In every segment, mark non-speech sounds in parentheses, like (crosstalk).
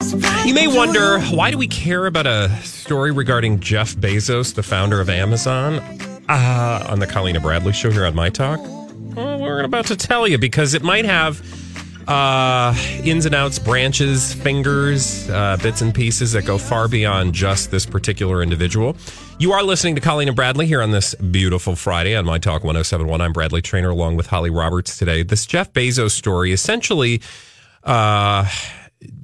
You may wonder why do we care about a story regarding Jeff Bezos, the founder of Amazon, uh, on the Colleen Bradley show here on My Talk? Well, we're about to tell you because it might have uh, ins and outs, branches, fingers, uh, bits and pieces that go far beyond just this particular individual. You are listening to Colleen and Bradley here on this beautiful Friday on My Talk 1071. I'm Bradley Traynor along with Holly Roberts today. This Jeff Bezos story essentially. Uh,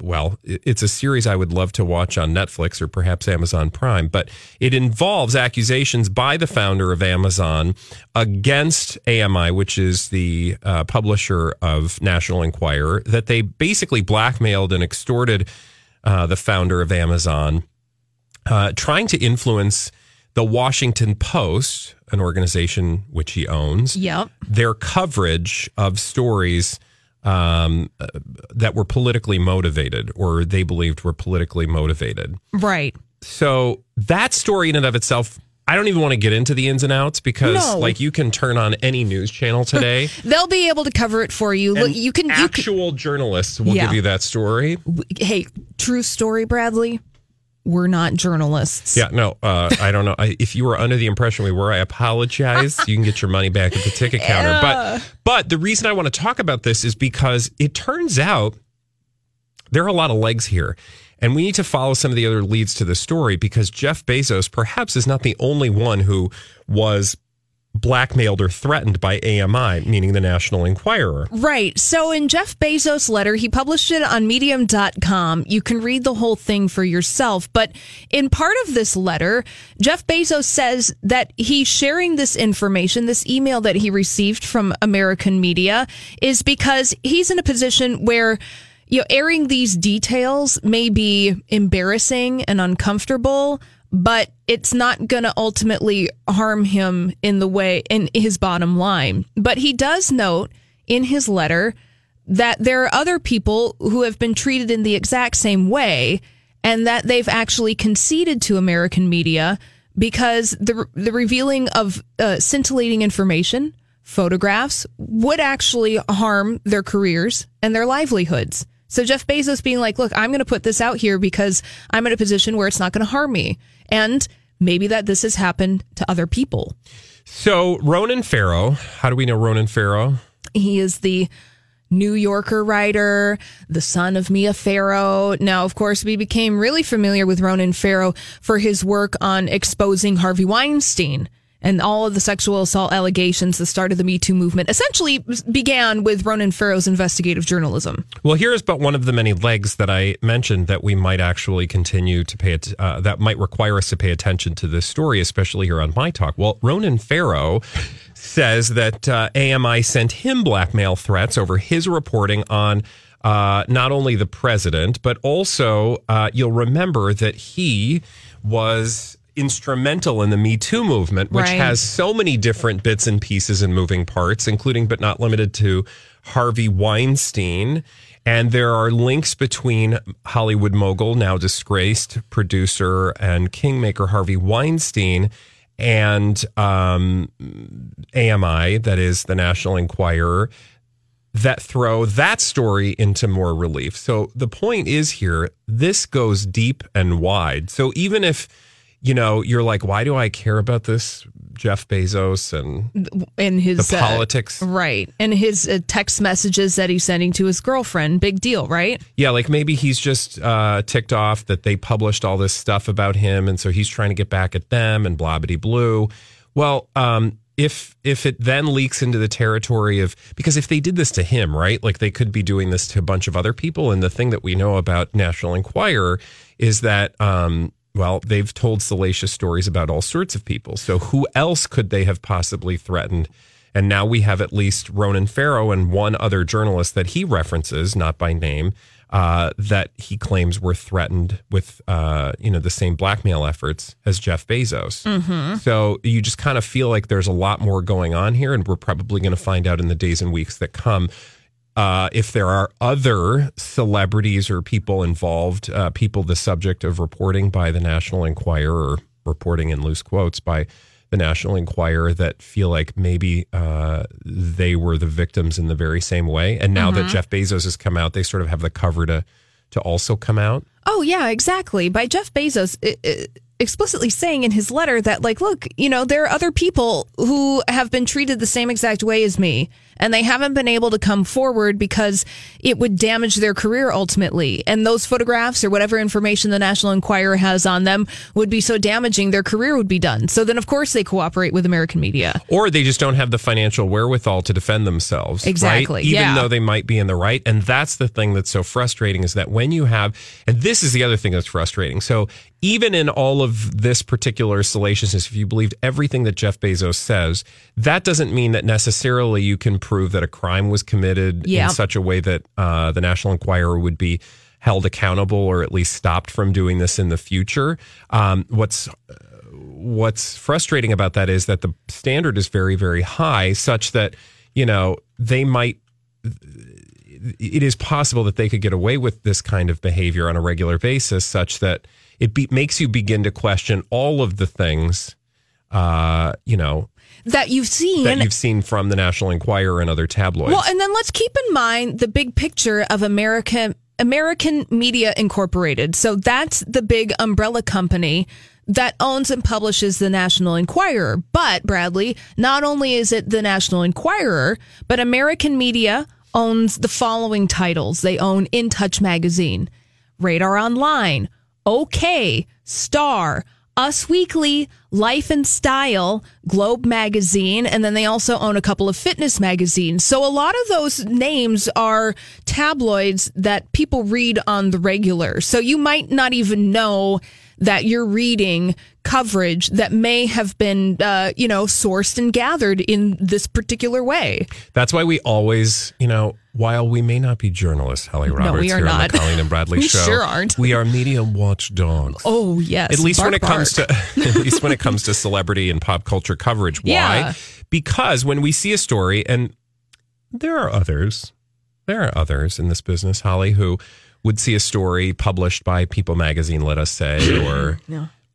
well, it's a series I would love to watch on Netflix or perhaps Amazon Prime, but it involves accusations by the founder of Amazon against AMI, which is the uh, publisher of National Enquirer, that they basically blackmailed and extorted uh, the founder of Amazon, uh, trying to influence the Washington Post, an organization which he owns, Yep. their coverage of stories um, uh, that were politically motivated or they believed were politically motivated. Right. So that story in and of itself, I don't even want to get into the ins and outs because No. like you can turn on any news channel (laughs) today. They'll be able to cover it for you. Look, you can. You can actual journalists will Yeah. give you that story. hey, true story, Bradley. We're not journalists. Yeah, no, uh, I don't know. I, if you were under the impression we were, I apologize. You can get your money back at the ticket (laughs) counter. But but the reason I want to talk about this is because it turns out there are a lot of legs here. And we need to follow some of the other leads to the story because Jeff Bezos perhaps is not the only one who was blackmailed or threatened by AMI, meaning the National Enquirer. Right. So in Jeff Bezos' letter, he published it on medium.com. You can read the whole thing for yourself. But in part of this letter, Jeff Bezos says that he's sharing this information, this email that he received from American media, is because he's in a position where you know, airing these details may be embarrassing and uncomfortable, but it's not going to ultimately harm him in the way in his bottom line. But he does note in his letter that there are other people who have been treated in the exact same way and that they've actually conceded to American media because the the revealing of uh, scintillating information, photographs would actually harm their careers and their livelihoods. So Jeff Bezos being like, "Look, I'm going to put this out here because I'm in a position where it's not going to harm me." And maybe that this has happened to other people. So Ronan Farrow, how do we know Ronan Farrow? He is the New Yorker writer, the son of Mia Farrow. Now, of course, we became really familiar with Ronan Farrow for his work on exposing Harvey Weinstein and all of the sexual assault allegations that started the Me Too movement. Essentially, began with Ronan Farrow's investigative journalism. Well, here's but one of the many legs that I mentioned that we might actually continue to pay it, uh, that might require us to pay attention to this story, especially here on My Talk. Well, Ronan Farrow says that uh, AMI sent him blackmail threats over his reporting on uh, not only the president, but also uh, you'll remember that he was instrumental in the Me Too movement, which Right. has so many different bits and pieces and moving parts, including but not limited to Harvey Weinstein. And there are links between Hollywood mogul, now disgraced producer and kingmaker Harvey Weinstein, and um, AMI, that is the National Enquirer, that throw that story into more relief. So the point is here, this goes deep and wide. So even if, you know, you're like, why do I care about this Jeff Bezos and in his the uh, politics. right, and his uh, text messages that he's sending to his girlfriend. Big deal, right? Yeah, like maybe he's just uh, ticked off that they published all this stuff about him, and so he's trying to get back at them and blah bitty blue. Well, um, if if it then leaks into the territory of because if they did this to him, right, like they could be doing this to a bunch of other people. And the thing that we know about National Enquirer is that. Um, well, they've told salacious stories about all sorts of people. So who else could they have possibly threatened? And now we have at least Ronan Farrow and one other journalist that he references, not by name, uh, that he claims were threatened with, uh, you know, the same blackmail efforts as Jeff Bezos. So you just kind of feel like there's a lot more going on here, and we're probably going to find out in the days and weeks that come. Uh, if there are other celebrities or people involved, uh, people the subject of reporting by the National Enquirer or reporting in loose quotes by the National Enquirer that feel like maybe uh, they were the victims in the very same way. And now that Jeff Bezos has come out, they sort of have the cover to to also come out. Oh yeah, exactly. By Jeff Bezos i- i- explicitly saying in his letter that like, look, you know, there are other people who have been treated the same exact way as me and they haven't been able to come forward because it would damage their career ultimately. And those photographs or whatever information the National Enquirer has on them would be so damaging their career would be done. So then of course they cooperate with American media. Or they just don't have the financial wherewithal to defend themselves. Exactly, Right? Even yeah. though they might be in the right. And that's the thing that's so frustrating is that when you have, and this is the other thing that's frustrating. So even in all of this particular salaciousness, if you believed everything that Jeff Bezos says, that doesn't mean that necessarily you can prove that a crime was committed Yeah. in such a way that uh, the National Enquirer would be held accountable or at least stopped from doing this in the future. Um, what's what's frustrating about that is that the standard is very very high such that you know they might it is possible that they could get away with this kind of behavior on a regular basis such that it be, makes you begin to question all of the things uh you know That you've seen that you've seen from the National Enquirer and other tabloids Well, and then let's keep in mind the big picture of American American Media Incorporated. So that's the big umbrella company that owns and publishes the National Enquirer. But Bradley, not only is it the National Enquirer, but American Media owns the following titles. They own In Touch magazine, Radar Online, OK, Star, Us Weekly, Life and Style, Globe Magazine, and then they also own a couple of fitness magazines. So a lot of those names are tabloids that people read on the regular. So you might not even know that you're reading coverage that may have been, uh, you know, sourced and gathered in this particular way. That's why we always, you know, while we may not be journalists, Holly Roberts we are here on not. the Colleen and Bradley (laughs) We show, sure aren't. We are media watchdogs. Oh yes, at least when Bark, it comes to (laughs) at least when it (laughs) comes to celebrity and pop culture coverage. Why? Yeah. Because when we see a story, and there are others, there are others in this business, Holly, who would see a story published by People Magazine, let us say, (clears throat) or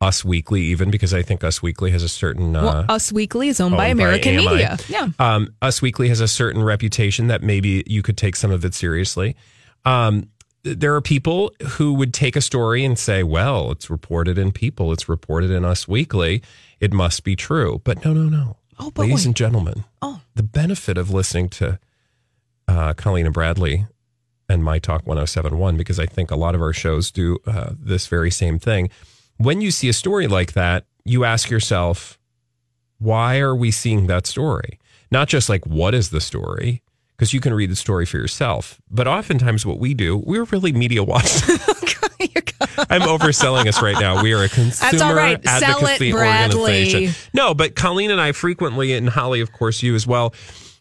Us Weekly, even because I think Us Weekly has a certain uh, Well, Us Weekly is owned, by owned by American AMI. Media. Yeah. um, Us Weekly has a certain reputation that maybe you could take some of it seriously. Um, there are people who would take a story and say, well, it's reported in People, it's reported in Us Weekly. It must be true. But no, no, no. Oh, but Ladies wait. and gentlemen, Oh. the benefit of listening to uh, Colleen and Bradley and My Talk 1071, because I think a lot of our shows do uh, this very same thing. When you see a story like that, you ask yourself, why are we seeing that story? Not just like, what is the story? Because you can read the story for yourself. But oftentimes, what we do, we're really media watch. (laughs) I'm overselling us right now. We are a consumer all right. Sell it, Bradley. organization. No, but Colleen and I frequently, and Holly, of course, you as well.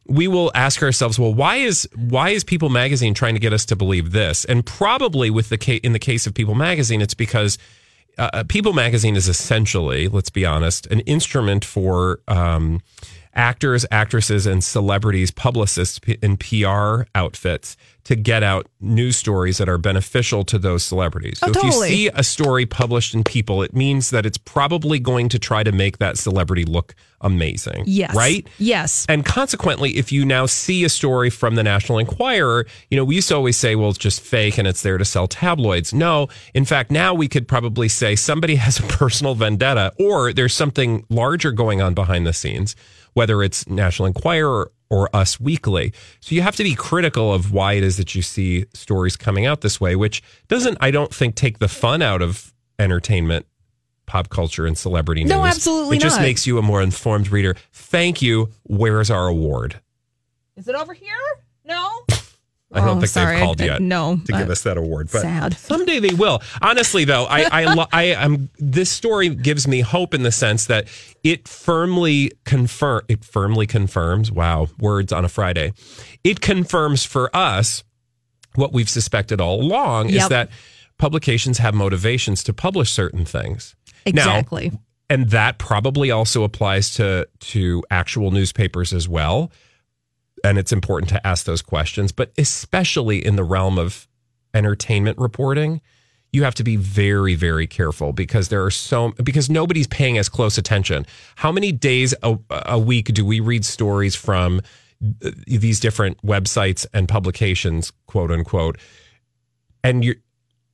We will ask ourselves, well, why is why is People Magazine trying to get us to believe this? And probably with the in the case of People Magazine, it's because uh, People Magazine is essentially, let's be honest, an instrument for um, actors, actresses, and celebrities, publicists, and PR outfits to get out news stories that are beneficial to those celebrities. Oh, so Oh, if totally. you see a story published in People, it means that it's probably going to try to make that celebrity look amazing. Yes. Right? Yes. And consequently, if you now see a story from the National Enquirer, you know, we used to always say, well, it's just fake and it's there to sell tabloids. No, in fact, now we could probably say somebody (laughs) has a personal vendetta or there's something larger going on behind the scenes, whether it's National Enquirer or Us Weekly. So you have to be critical of why it is that you see stories coming out this way, which doesn't, I don't think, take the fun out of entertainment. Pop culture and celebrity news. No, absolutely It just not. makes you a more informed reader. Thank you. Where's our award? Is it over here? No. I don't Oh, think sorry. they've called I- I- yet. no, to give us that award, but sad. someday they will. Honestly, though, I I, I am this story gives me hope in the sense that it firmly confirm it firmly confirms. Wow, words on a Friday. It confirms for us what we've suspected all along is that publications have motivations to publish certain things. Now, Exactly. and that probably also applies to to actual newspapers as well and it's important to ask those questions but especially in the realm of entertainment reporting you have to be very very careful because there are so because nobody's paying as close attention. How many days a, a week do we read stories from uh, these different websites and publications quote unquote and you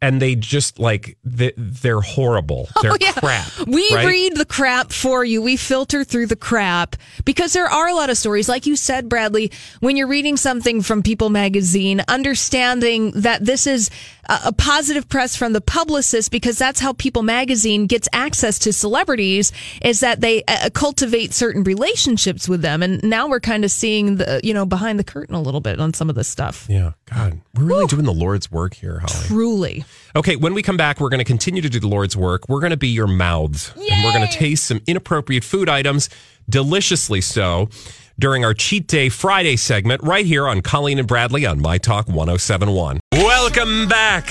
and they just like they, they're horrible they're Oh, yeah. crap We right? read the crap for you. We filter through the crap because there are a lot of stories. Like you said, Bradley, when you're reading something from People magazine, understanding that this is a, positive press from the publicist because that's how People magazine gets access to celebrities is that they uh, cultivate certain relationships with them. And now we're kind of seeing the, you know, behind the curtain a little bit on some of this stuff. Yeah, God, we're really doing the Lord's work here, Holly. Truly. Okay, when we come back, we're going to continue to do the Lord's work. We're going to be your mouths, and we're going to taste some inappropriate food items, deliciously so, during our Cheat Day Friday segment right here on Colleen and Bradley on My Talk 1071. Welcome back,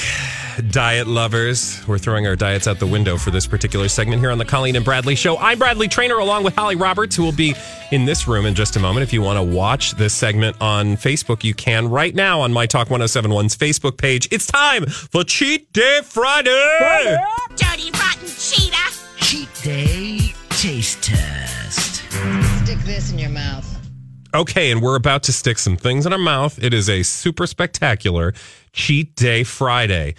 diet lovers. We're throwing our diets out the window for this particular segment here on the Colleen and Bradley Show. I'm Bradley Traynor along with Holly Roberts, who will be in this room in just a moment. If you want to watch this segment on Facebook, you can right now on My Talk 1071's Facebook page. It's time for Cheat Day Friday. Dirty rotten cheetah. Cheat Day Taste Test. Stick this in your mouth. Okay, and we're about to stick some things in our mouth. It is a super spectacular Cheat Day Friday.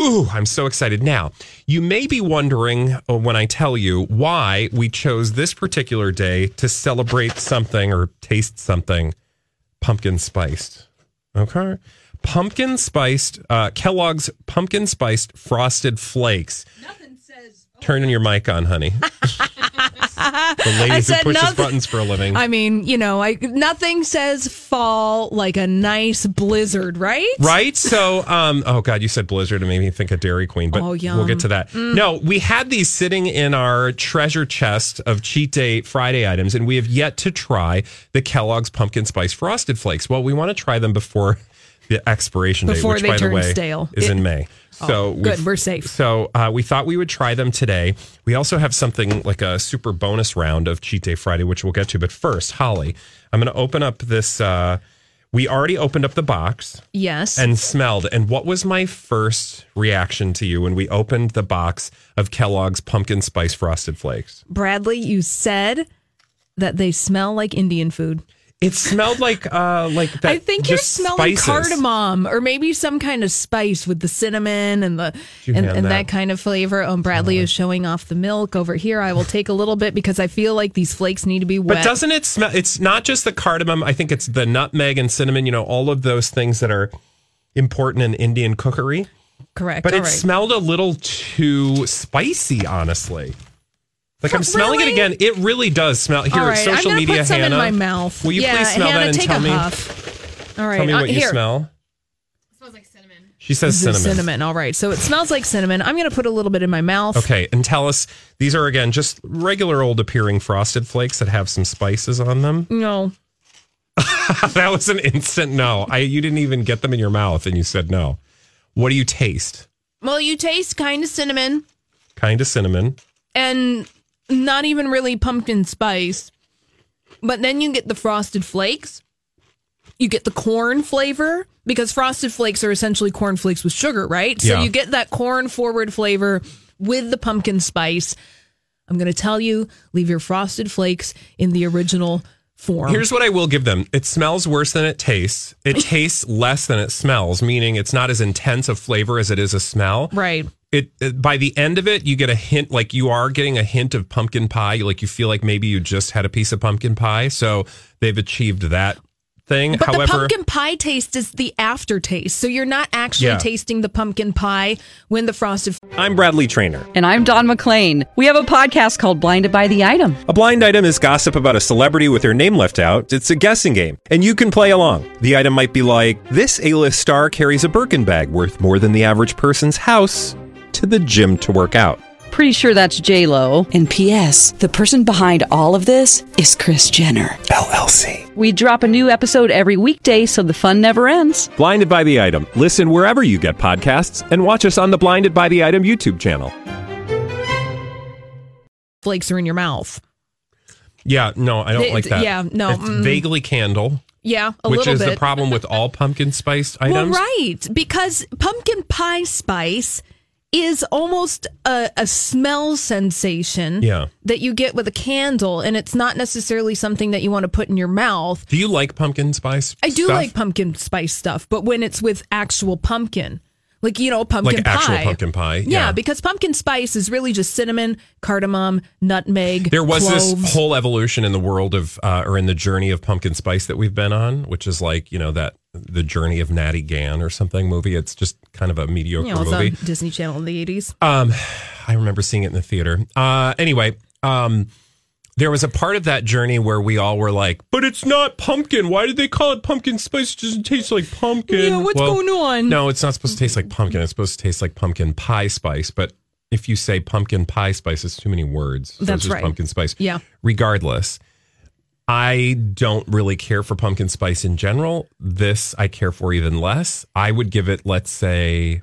Ooh, I'm so excited. Now, you may be wondering uh, when I tell you why we chose this particular day to celebrate something or taste something pumpkin spiced. Okay. Pumpkin spiced, uh, Kellogg's pumpkin spiced frosted flakes. Nothing says. Turn your mic on, honey. (laughs) the lady who said pushes nothing- buttons for a living. I mean, you know, I nothing says fall like a nice blizzard, right? Right. So, um, oh God, you said Blizzard and made me think of Dairy Queen, but Oh, we'll get to that. No, we had these sitting in our treasure chest of cheat day Friday items, and we have yet to try the Kellogg's pumpkin spice frosted flakes. Well, we want to try them before the expiration date, Before which, they by the turn way, stale. is It- in May. So Oh, good. We're safe. So uh, we thought we would try them today. We also have something like a super bonus round of Cheat Day Friday, which we'll get to. But first, Holly, I'm going to open up this. Uh, we already opened up the box Yes. and smelled. And what was my first reaction to you when we opened the box of Kellogg's pumpkin spice frosted flakes? Bradley, you said that they smell like Indian food. It smelled like uh like that. I think you're smelling spices. cardamom or maybe some kind of spice with the cinnamon and the and, and that? that? kind of flavor. Um, Bradley is showing off the milk over here. I will take a little bit because I feel like these flakes need to be wet. But doesn't it smell? It's not just the cardamom. I think it's the nutmeg and cinnamon. You know, all of those things that are important in Indian cookery. Correct. But All it right. smelled a little too spicy, honestly. Like I'm smelling it again. It really does smell. Here, All right, social I'm gonna media, put some Hannah. in my mouth. Will you yeah, please smell Hannah, that and take tell a me? huff. All right, Tell me uh, what you here. smell. smells like cinnamon. She says cinnamon. cinnamon. All right, so it smells like cinnamon. I'm going to put a little bit in my mouth. Okay, and tell us these are again just regular old appearing frosted flakes that have some spices on them. (laughs) No, that was an instant no. I you didn't even get them in your mouth and you said no. What do you taste? well, you taste kind of cinnamon Kind of cinnamon. and not even really pumpkin spice. But then you get the frosted flakes. You get the corn flavor because frosted flakes are essentially corn flakes with sugar, right? So Yeah. you get that corn forward flavor with the pumpkin spice. I'm going to tell you, leave your frosted flakes in the original form. Here's what I will give them. It smells worse than it tastes. It (laughs) tastes less than it smells, meaning it's not as intense a flavor as it is a smell. right. It, it by the end of it, you get a hint, like you are getting a hint of pumpkin pie. Like you feel like maybe you just had a piece of pumpkin pie. So they've achieved that thing. But However, the pumpkin pie taste is the aftertaste. So you're not actually Yeah. tasting the pumpkin pie when the frosted I'm Bradley Traynor. And I'm Don McClain. We have a podcast called Blinded by the Item. A blind item is gossip about a celebrity with their name left out. It's a guessing game, and you can play along. The item might be like this: A-list star carries a Birkin bag worth more than the average person's house to the gym to work out. Pretty sure that's J Lo. And P.S. The person behind all of this is Kris Jenner. LLC. We drop a new episode every weekday, so the fun never ends. Blinded by the item. Listen wherever you get podcasts, and watch us on the Blinded by the Item YouTube channel. flakes are in your mouth. Yeah, no, I don't They- like that. yeah, no, It's mm. vaguely candle, Yeah, a which little is bit. the problem with all pumpkin spiced Well, items. right, because pumpkin pie spice is almost a, a smell sensation Yeah. that you get with a candle, and it's not necessarily something that you want to put in your mouth. Do you like pumpkin spice? I do stuff? like pumpkin spice stuff, but when it's with actual pumpkin, like you know, pumpkin Like pie. actual pumpkin pie, yeah. because pumpkin spice is really just cinnamon, cardamom, nutmeg. There was cloves. this whole evolution in the world of, uh, or in the journey of pumpkin spice that we've been on, which is like, you know, that the journey of Natty Gann or something movie. It's just kind of a mediocre you know, movie. on Disney Channel in the eighties. Um, I remember seeing it in the theater. Uh, anyway, um, there was a part of that journey where we all were like, "But it's not pumpkin. Why did they call it pumpkin spice? It doesn't taste like pumpkin." Yeah, what's going on? No, it's not supposed to taste like pumpkin. It's supposed to taste like pumpkin pie spice. But if you say pumpkin pie spice, it's too many words. So it's That's just right. Pumpkin spice. Yeah. Regardless, I don't really care for pumpkin spice in general. This I care for even less. I would give it, let's say,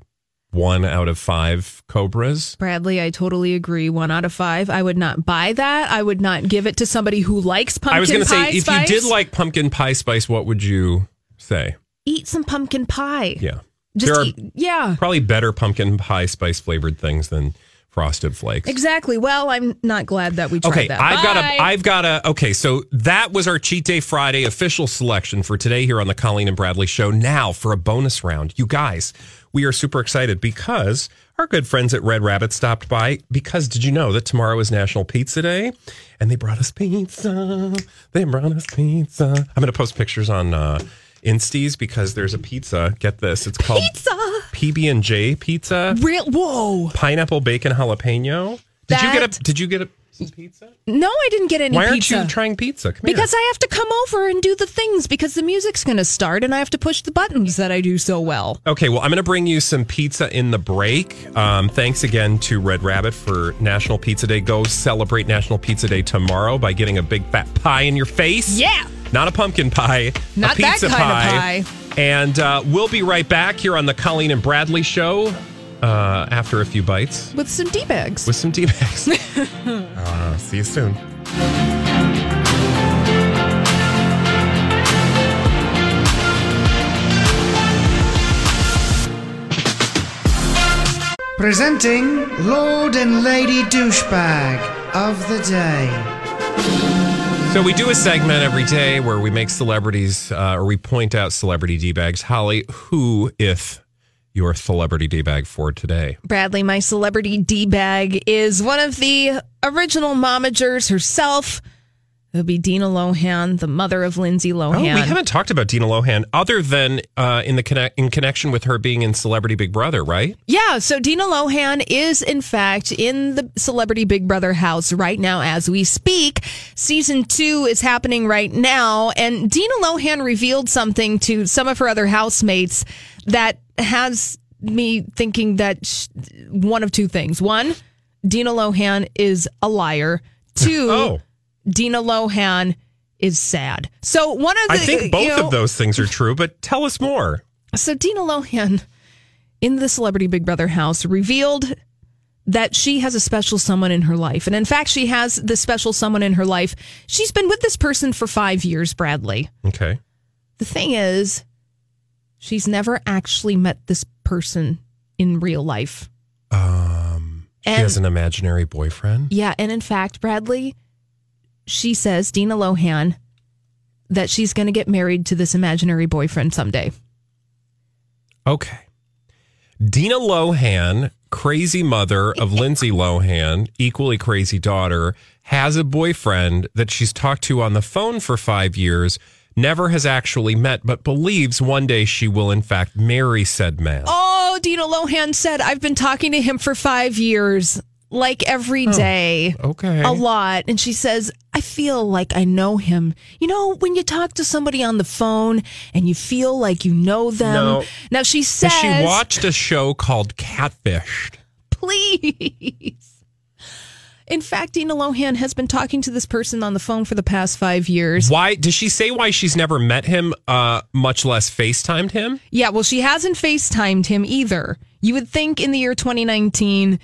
one out of five cobras. Bradley, I totally agree. One out of five. I would not buy that. I would not give it to somebody who likes pumpkin I was going to pie say, if spice. you did like pumpkin pie spice, what would you say? eat some pumpkin pie. Yeah. Just there are eat, yeah. probably better pumpkin pie spice flavored things than frosted flakes. Exactly. Well, I'm not glad that we tried Okay, that. I've got a I've got a okay, so that was our cheat day Friday official selection for today here on the Colleen and Bradley show. Now for a bonus round. You guys, we are super excited because our good friends at Red Rabbit stopped by because did you know that tomorrow is National Pizza Day? And they brought us pizza. They brought us pizza. I'm gonna post pictures on uh Insties because there's a pizza. Get this. It's called Pizza. PB and J pizza. Real whoa. Pineapple bacon jalapeno. Did you get a did you get a some pizza? No, I didn't get any Why aren't pizza. you trying pizza? Because. I have to come over and do the things because the music's going to start and I have to push the buttons that I do so well. Okay, well, I'm going to bring you some pizza in the break. Um, thanks again to Red Rabbit for National Pizza Day. Go celebrate National Pizza Day tomorrow by getting a big fat pie in your face. Yeah. Not a pumpkin pie, Not a that pizza kind of pie. And uh, we'll be right back here on the Colleen and Bradley show uh, after a few bites With some D bags. with some tea bags. (laughs) uh, see you soon. Presenting Lord and Lady Douchebag of the Day. So we do a segment every day where we make celebrities uh, or we point out celebrity d bags. Holly, who if your celebrity d bag for today? Bradley, my celebrity D bag is one of the original momagers herself. It would be Dina Lohan, the mother of Lindsay Lohan. Oh, we haven't talked about Dina Lohan other than uh, in the connect in connection with her being in Celebrity Big Brother, right? Yeah, so Dina Lohan is in fact in the Celebrity Big Brother house right now as we speak. Season two is happening right now, and Dina Lohan revealed something to some of her other housemates that has me thinking that sh- one of two things. One, Dina Lohan is a liar. Two, (laughs) Oh, Dina Lohan is sad. So one of the I think both you know- of those things are true, but tell us more. so Dina Lohan in the Celebrity Big Brother house revealed that she has a special someone in her life. And in fact, she has the special someone in her life. She's been with this person for five years, Bradley. Okay. The thing is, she's never actually met this person in real life. Um, she has an imaginary boyfriend. Yeah, and in fact, Bradley, she says, Dina Lohan, that she's going to get married to this imaginary boyfriend someday. Okay. Dina Lohan, crazy mother of (laughs) Lindsay Lohan, equally crazy daughter, has a boyfriend that she's talked to on the phone for five years, never has actually met, but believes one day she will, in fact, marry said man. Oh, Dina Lohan said, I've been talking to him for five years, like every day. okay. A lot. And she says, I feel like I know him. You know, when you talk to somebody on the phone and you feel like you know them. No. Now she says, she watched a show called Catfished? please. In fact, Dina Lohan has been talking to this person on the phone for the past five years. Why does she say why she's never met him, uh, much less FaceTimed him? Yeah, well, she hasn't FaceTimed him either. You would think in the year 2019,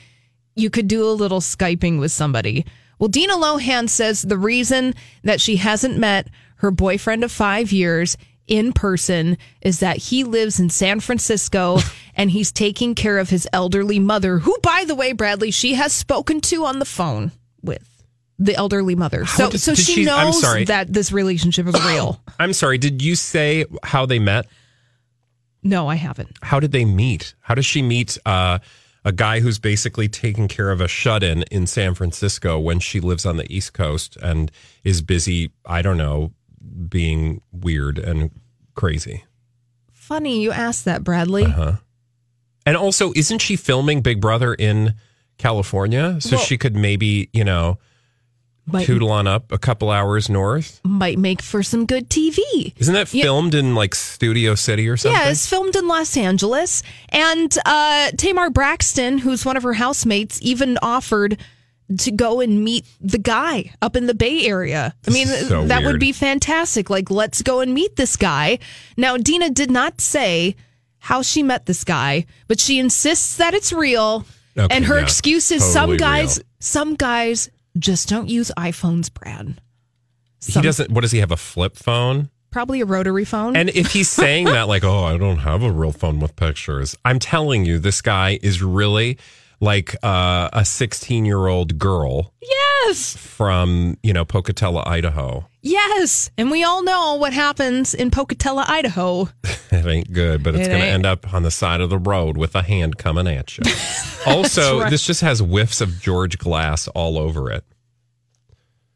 you could do a little Skyping with somebody. Well, Dina Lohan says the reason that she hasn't met her boyfriend of five years in person is that he lives in San Francisco (laughs) and he's taking care of his elderly mother, who, by the way, Bradley, she has spoken to on the phone with the elderly mother. So, did- so she, she- knows that this relationship is real. (coughs) I'm sorry, did you say how they met? no, I haven't. How did they meet? How does she meet uh, a guy who's basically taking care of a shut in in San Francisco when she lives on the East Coast and is busy, I don't know, being weird and crazy? Funny you asked that, Bradley. Uh-huh. And also, isn't she filming Big Brother in California? So Well- she could maybe, you know, Might- tootle on up a couple hours north. might make for some good TV. Isn't that Yeah. filmed in like Studio City or something? Yeah, it's filmed in Los Angeles. And uh, Tamar Braxton, who's one of her housemates, even offered to go and meet the guy up in the Bay Area. I mean, so that would be fantastic. Like, let's go and meet this guy. Now, Dina did not say how she met this guy, but she insists that it's real. Okay, and her yeah. excuse is some guys, real. some guys just don't use iPhones, Brad. He doesn't. What does he have? A flip phone? Probably a rotary phone. And if he's (laughs) saying that, like, oh, I don't have a real phone with pictures, I'm telling you, this guy is really like uh, a 16 year old girl yes. from, you know, Pocatello, Idaho. Yes, and we all know what happens in Pocatello, Idaho. (laughs) It ain't good, but it's It going to end up on the side of the road with a hand coming at you. (laughs) also, right. this just has whiffs of George Glass all over it.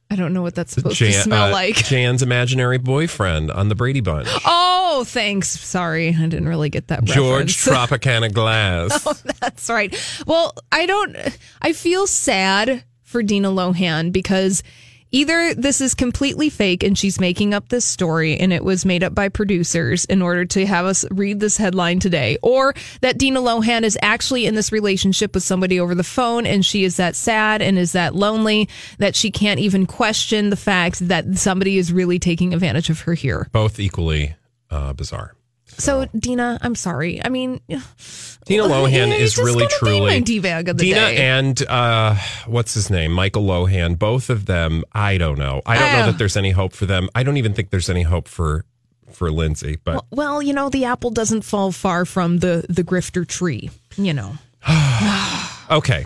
I don't know what that's supposed to smell uh, like. Jan's imaginary boyfriend on the Brady Bunch. Oh, Oh, thanks. Sorry, I didn't really get that. George reference. (laughs) Tropicana Glass. oh, That's right. Well, I don't. I feel sad for Dina Lohan because either this is completely fake and she's making up this story and it was made up by producers in order to have us read this headline today, or that Dina Lohan is actually in this relationship with somebody over the phone and she is that sad and is that lonely that she can't even question the fact that somebody is really taking advantage of her here. Both equally uh, bizarre. So, Dina, I'm sorry. I mean, Dina (laughs) Lohan Yeah, is really truly D-bag of the Dina day. and uh, what's his name, Michael Lohan. Both of them, I don't know. I don't know Ah. that there's any hope for them. I don't even think there's any hope for for Lindsay. But Well, you know, the apple doesn't fall far from the the grifter tree. You know, (sighs) okay,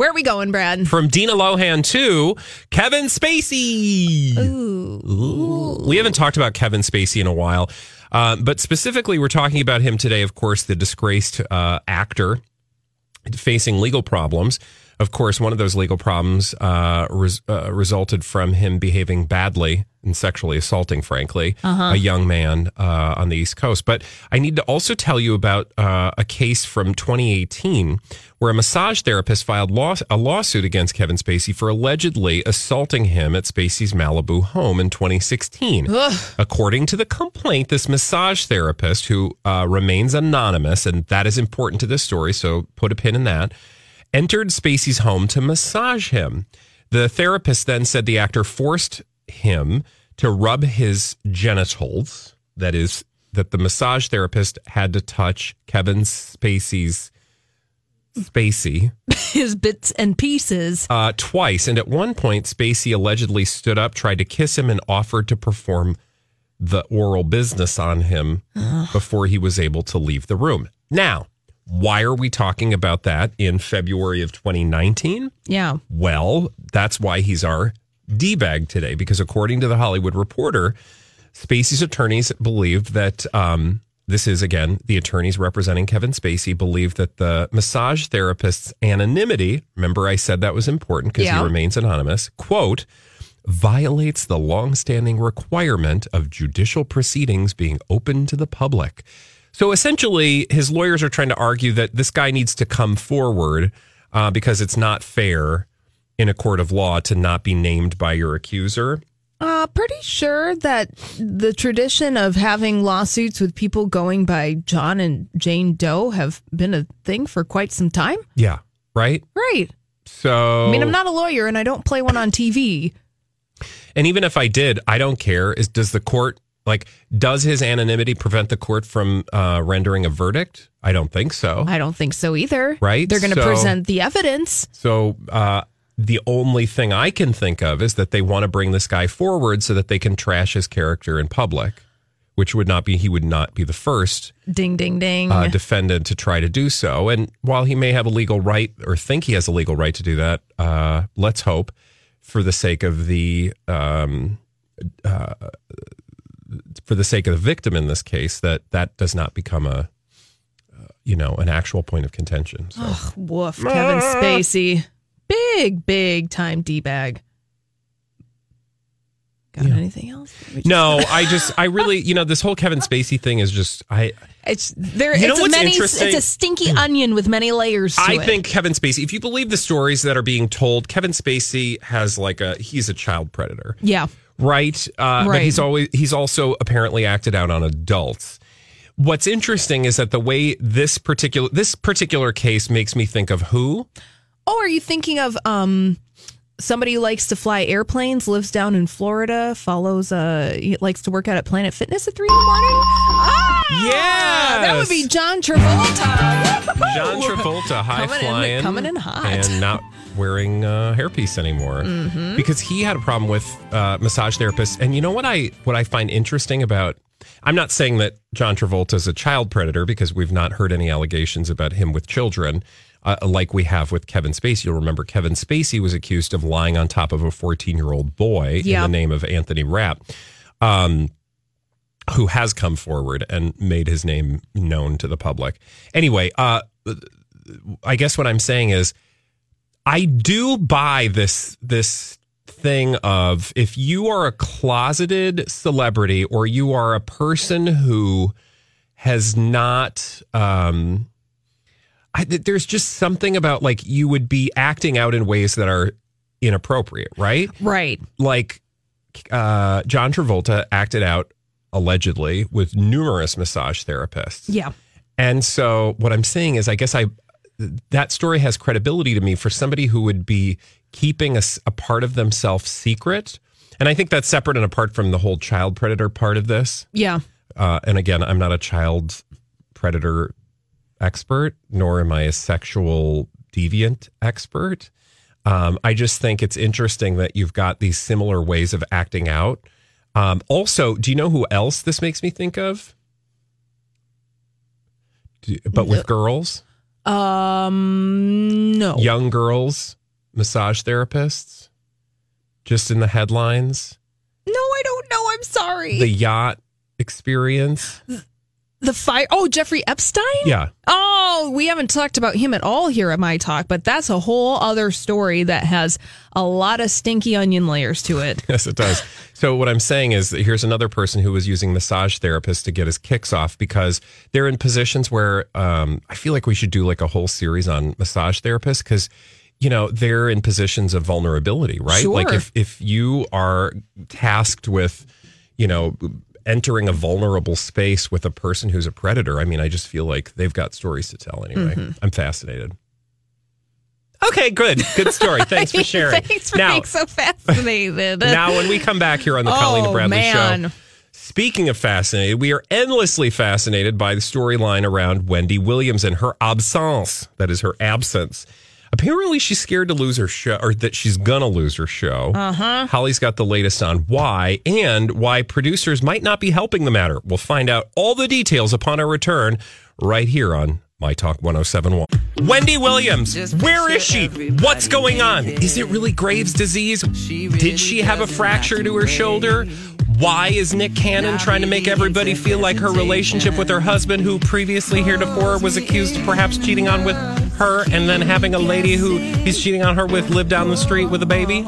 where are we going, Brad? from Dina Lohan to Kevin Spacey. Ooh. We haven't talked about Kevin Spacey in a while, uh, but specifically, we're talking about him today. Of course, the disgraced uh, actor facing legal problems. Of course, one of those legal problems uh, res- uh, resulted from him behaving badly and sexually assaulting, frankly, a young man uh, on the East Coast. But I need to also tell you about uh, a case from 2018 where a massage therapist filed law- a lawsuit against Kevin Spacey for allegedly assaulting him at Spacey's Malibu home in 2016. According to the complaint, this massage therapist, who uh, remains anonymous, and that is important to this story, so put a pin in that, entered Spacey's home to massage him. The therapist then said the actor forced him to rub his genitals. That is, that the massage therapist had to touch Kevin Spacey's Spacey (laughs) His bits and pieces. uh, twice. And at one point, Spacey allegedly stood up, tried to kiss him, and offered to perform the oral business on him before he was able to leave the room. Now, why are we talking about that in February of 2019? Yeah. Well, that's why he's our D bag today, because according to the Hollywood Reporter, Spacey's attorneys believed that um, this is again the attorneys representing Kevin Spacey believe that the massage therapist's anonymity. Remember, I said that was important because Yeah. he remains anonymous. Quote violates the longstanding requirement of judicial proceedings being open to the public. So essentially, his lawyers are trying to argue that this guy needs to come forward uh, because it's not fair in a court of law to not be named by your accuser. Uh, pretty sure that the tradition of having lawsuits with people going by John and Jane Doe have been a thing for quite some time. Yeah. Right. Right. So I mean, I'm not a lawyer and I don't play one on TV. And even if I did, I don't care. Is does the court like does his anonymity prevent the court from uh, rendering a verdict? I don't think so. I don't think so either. Right, They're going to so- present the evidence. So uh, the only thing I can think of is that they want to bring this guy forward so that they can trash his character in public, which would not be he would not be the first Ding, ding, ding. uh, defendant to try to do so. And while he may have a legal right or think he has a legal right to do that, uh, let's hope for the sake of the um, uh, for the sake of the victim in this case that that does not become a uh, you know an actual point of contention. So. Ugh, woof. (laughs) Kevin Spacey. Big, big time D bag. Got anything else? No, (laughs) I just, I really, you know, this whole Kevin Spacey thing is just, I, It's there. You know it's a what's many. interesting? It's a stinky onion with many layers. To I it. think Kevin Spacey, if you believe the stories that are being told, Kevin Spacey has like a, he's a child predator. Yeah. right? Uh, But Right. he's always he's also apparently acted out on adults. What's interesting is that the way this particular this particular case makes me think of who? Oh, are you thinking of um somebody who likes to fly airplanes, lives down in Florida, follows uh he likes to work out at Planet Fitness at three in the morning? Ah, Yes! that would be John Travolta. John Travolta, high Coming in- flying, coming in hot. and not wearing a hairpiece anymore Mm-hmm. because he had a problem with uh, massage therapists. And you know what I what I find interesting about. I'm not saying that John Travolta is a child predator because we've not heard any allegations about him with children. Uh, like we have with Kevin Spacey. You'll remember Kevin Spacey was accused of lying on top of a 14 year old boy Yeah. in the name of Anthony Rapp. Um, who has come forward and made his name known to the public. Anyway, uh, I guess what I'm saying is, I do buy this this thing of if you are a closeted celebrity or you are a person who has not. Um, I, there's just something about like you would be acting out in ways that are inappropriate, right? right. like uh, John Travolta acted out allegedly with numerous massage therapists. Yeah. And so what I'm saying is, I guess I that story has credibility to me for somebody who would be keeping a part of themselves secret. And I think that's separate and apart from the whole child predator part of this. Yeah. Uh, and again, I'm not a child predator expert, nor am I a sexual deviant expert. Um, I just think it's interesting that you've got these similar ways of acting out. Um, also, do you know who else this makes me think of? Do- but with girls, Um. No. young girls, massage therapists, just in the headlines, No, I don't know. I'm sorry. the yacht experience. The fire. Oh, Jeffrey Epstein. Yeah. Oh, we haven't talked about him at all here at my talk, but that's a whole other story that has a lot of stinky onion layers to it. (laughs) Yes, it does. So what I'm saying is that here's another person who was using massage therapists to get his kicks off because they're in positions where um, I feel like we should do like a whole series on massage therapists because you know they're in positions of vulnerability, right? Sure. Like if if you are tasked with, you know. Entering a vulnerable space with a person who's a predator. I mean, I just feel like they've got stories to tell anyway. Mm-hmm. I'm fascinated. Okay, good. Good story. Thanks for (laughs) sharing. Thanks for now, being so fascinated. now, when we come back here on the Colleen Oh, and Bradley man. Show, speaking of fascinated, we are endlessly fascinated by the storyline around Wendy Williams and her absence. That is her absence. Apparently, she's scared to lose her show, or that she's gonna lose her show. Uh huh. Holly's got the latest on why and why producers might not be helping the matter. We'll find out all the details upon our return right here on My Talk 1071. Wendy Williams, where is she? What's going on? Is it really Graves' disease? Did she have a fracture to her shoulder? Why is Nick Cannon trying to make everybody feel like her relationship with her husband, who previously heretofore was accused of perhaps cheating on with her, and then having a lady who he's cheating on her with live down the street with a baby?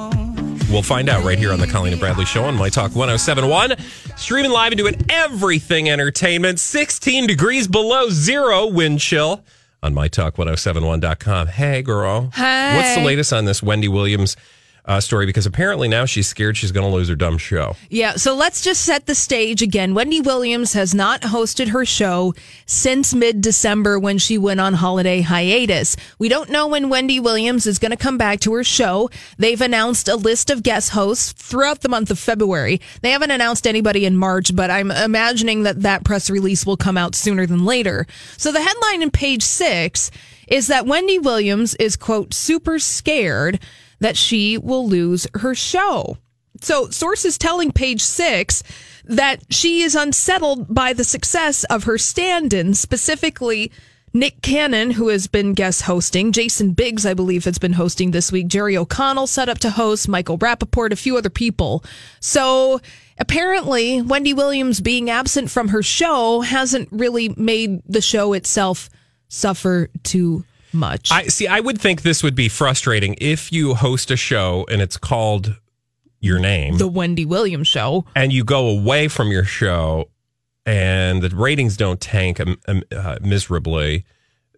We'll find out right here on the Colleen and Bradley Show on My Talk 1071. Streaming live and doing everything entertainment. 16 degrees below zero wind chill on MyTalk1071.com. Hey, girl. Hey. What's the latest on this Wendy Williams uh, story? Because apparently now she's scared she's going to lose her dumb show. Yeah, so let's just set the stage again. Wendy Williams has not hosted her show since mid December when she went on holiday hiatus. We don't know when Wendy Williams is going to come back to her show. They've announced a list of guest hosts throughout the month of February. They haven't announced anybody in March, but I'm imagining that that press release will come out sooner than later. So the headline in page six is that Wendy Williams is, quote, super scared that she will lose her show. So, sources telling page six that she is unsettled by the success of her stand in, specifically Nick Cannon, who has been guest hosting. Jason Biggs, I believe, has been hosting this week. Jerry O'Connell set up to host, Michael Rapaport, a few other people. So, apparently, Wendy Williams being absent from her show hasn't really made the show itself suffer too much. I see. I would think this would be frustrating if you host a show and it's called your name, the Wendy Williams show, and you go away from your show, and the ratings don't tank um, um, uh, miserably.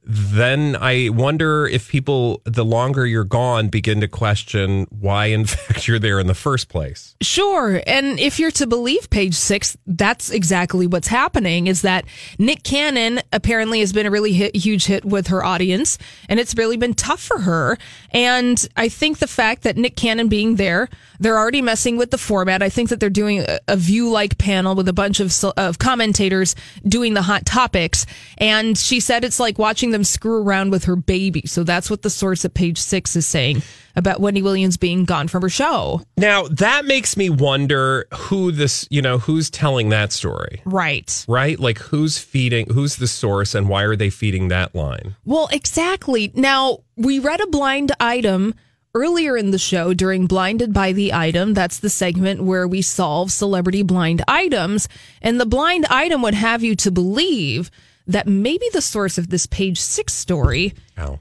Then I wonder if people, the longer you're gone, begin to question why, in (laughs) fact, you're there in the first place. Sure. And if you're to believe page six, that's exactly what's happening is that Nick Cannon apparently has been a really hit, huge hit with her audience, and it's really been tough for her. And I think the fact that Nick Cannon being there, they're already messing with the format. I think that they're doing a, a view like panel with a bunch of, of commentators doing the hot topics. And she said it's like watching them screw around with her baby. So that's what the source at page six is saying about Wendy Williams being gone from her show. Now that makes me wonder who this, you know, who's telling that story, Right. right? Like who's feeding, who's the source, and why are they feeding that line? Well, exactly. Now, we read a blind item earlier in the show during Blinded by the Item. That's the segment where we solve celebrity blind items. And the blind item would have you to believe that maybe the source of this page six story Oh,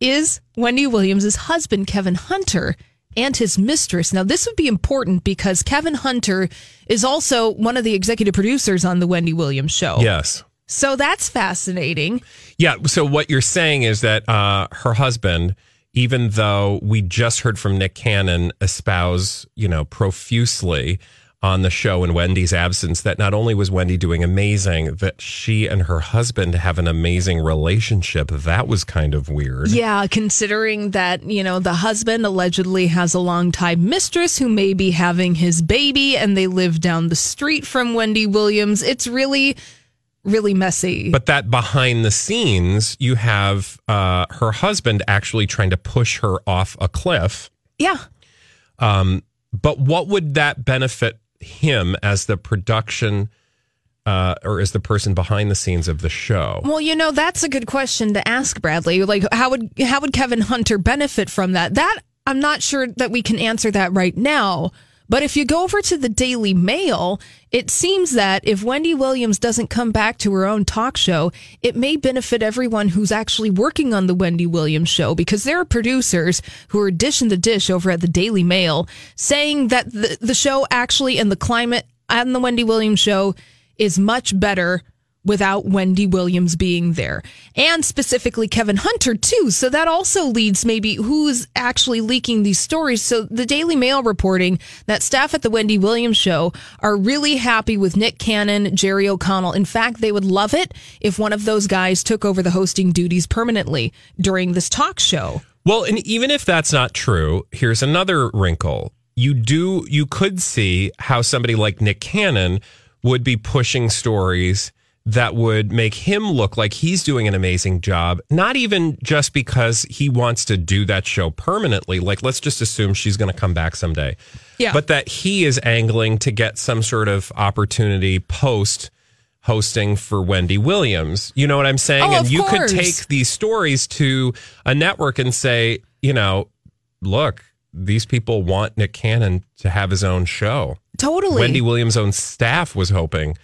is Wendy Williams' husband, Kevin Hunter, and his mistress. Now, this would be important because Kevin Hunter is also one of the executive producers on the Wendy Williams show. yes. So that's fascinating. Yeah. So what you're saying is that uh, her husband, even though we just heard from Nick Cannon espouse, you know, profusely on the show in Wendy's absence, that not only was Wendy doing amazing, that she and her husband have an amazing relationship. That was kind of weird. Yeah, considering that, you know, the husband allegedly has a longtime mistress who may be having his baby and they live down the street from Wendy Williams. It's really, really messy. But that behind the scenes, you have uh, her husband actually trying to push her off a cliff. yeah. Um, but what would that benefit him as the production uh, or as the person behind the scenes of the show? Well, you know, that's a good question to ask Bradley. Like how would how would Kevin Hunter benefit from that? That I'm not sure that we can answer that right now. But if you go over to the Daily Mail, it seems that if Wendy Williams doesn't come back to her own talk show, it may benefit everyone who's actually working on the Wendy Williams show because there are producers who are dishing the dish over at the Daily Mail saying that the, the show actually and the climate on the Wendy Williams show is much better without Wendy Williams being there. And specifically Kevin Hunter too. So that also leads maybe who's actually leaking these stories. So the Daily Mail reporting that staff at the Wendy Williams show are really happy with Nick Cannon, Jerry O'Connell. In fact, they would love it if one of those guys took over the hosting duties permanently during this talk show. Well, and even if that's not true, here's another wrinkle. You do you could see how somebody like Nick Cannon would be pushing stories that would make him look like he's doing an amazing job, not even just because he wants to do that show permanently. Like, let's just assume she's going to come back someday. Yeah. But that he is angling to get some sort of opportunity post hosting for Wendy Williams. You know what I'm saying? Oh, and you course. could take these stories to a network and say, you know, look, these people want Nick Cannon to have his own show. Totally. Wendy Williams' own staff was hoping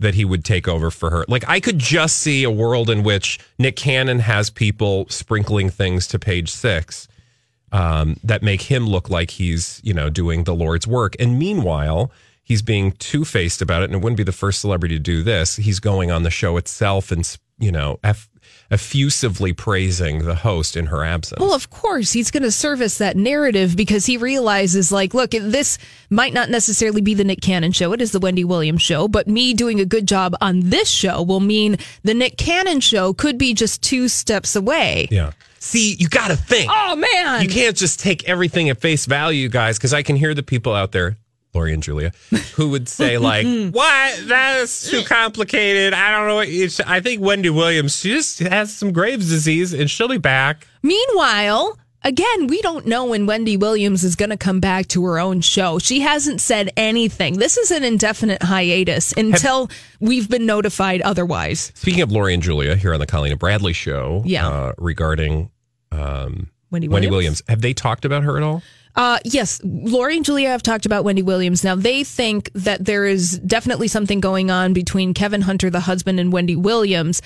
that he would take over for her. Like I could just see a world in which Nick Cannon has people sprinkling things to page six um, that make him look like he's, you know, doing the Lord's work. And meanwhile, he's being two faced about it. And it wouldn't be the first celebrity to do this. He's going on the show itself and, you know, eff- effusively praising the host in her absence. Well, of course, he's going to service that narrative because he realizes, like, look, this might not necessarily be the Nick Cannon show. It is the Wendy Williams show, but me doing a good job on this show will mean the Nick Cannon show could be just two steps away. yeah. See, you got to think. Oh, man. You can't just take everything at face value, guys, because I can hear the people out there, Lori and Julia, who would say like, (laughs) "What? That's too complicated. I don't know what you." sh- I think Wendy Williams she just has some Graves' disease, and she'll be back. Meanwhile, again, we don't know when Wendy Williams is going to come back to her own show. She hasn't said anything. This is an indefinite hiatus until we've been notified otherwise. Speaking of Lori and Julia here on the Colleen and Bradley show, Yeah. uh, regarding um, Wendy Wendy Williams? Williams, have they talked about her at all? Uh, yes, Lori and Julia have talked about Wendy Williams. Now they think that there is definitely something going on between Kevin Hunter, the husband, and Wendy Williams.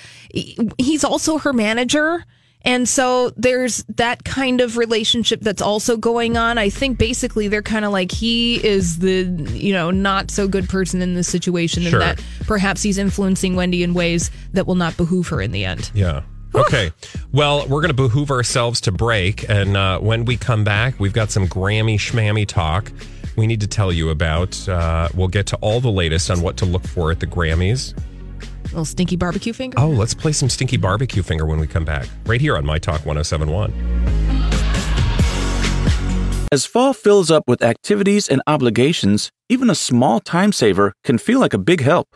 He's also her manager. And so there's that kind of relationship that's also going on. I think basically they're kind of like he is the, you know, not so good person in this situation Sure. and that perhaps he's influencing Wendy in ways that will not behoove her in the end. Yeah. Okay. Well, we're going to behoove ourselves to break. And uh, when we come back, we've got some Grammy schmammy talk we need to tell you about. Uh, we'll get to all the latest on what to look for at the Grammys. Little stinky barbecue finger. Oh, let's play some Stinky Barbecue Finger when we come back, right here on My Talk 1071. As fall fills up with activities and obligations, even a small time saver can feel like a big help.